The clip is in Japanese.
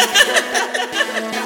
ハハハハ!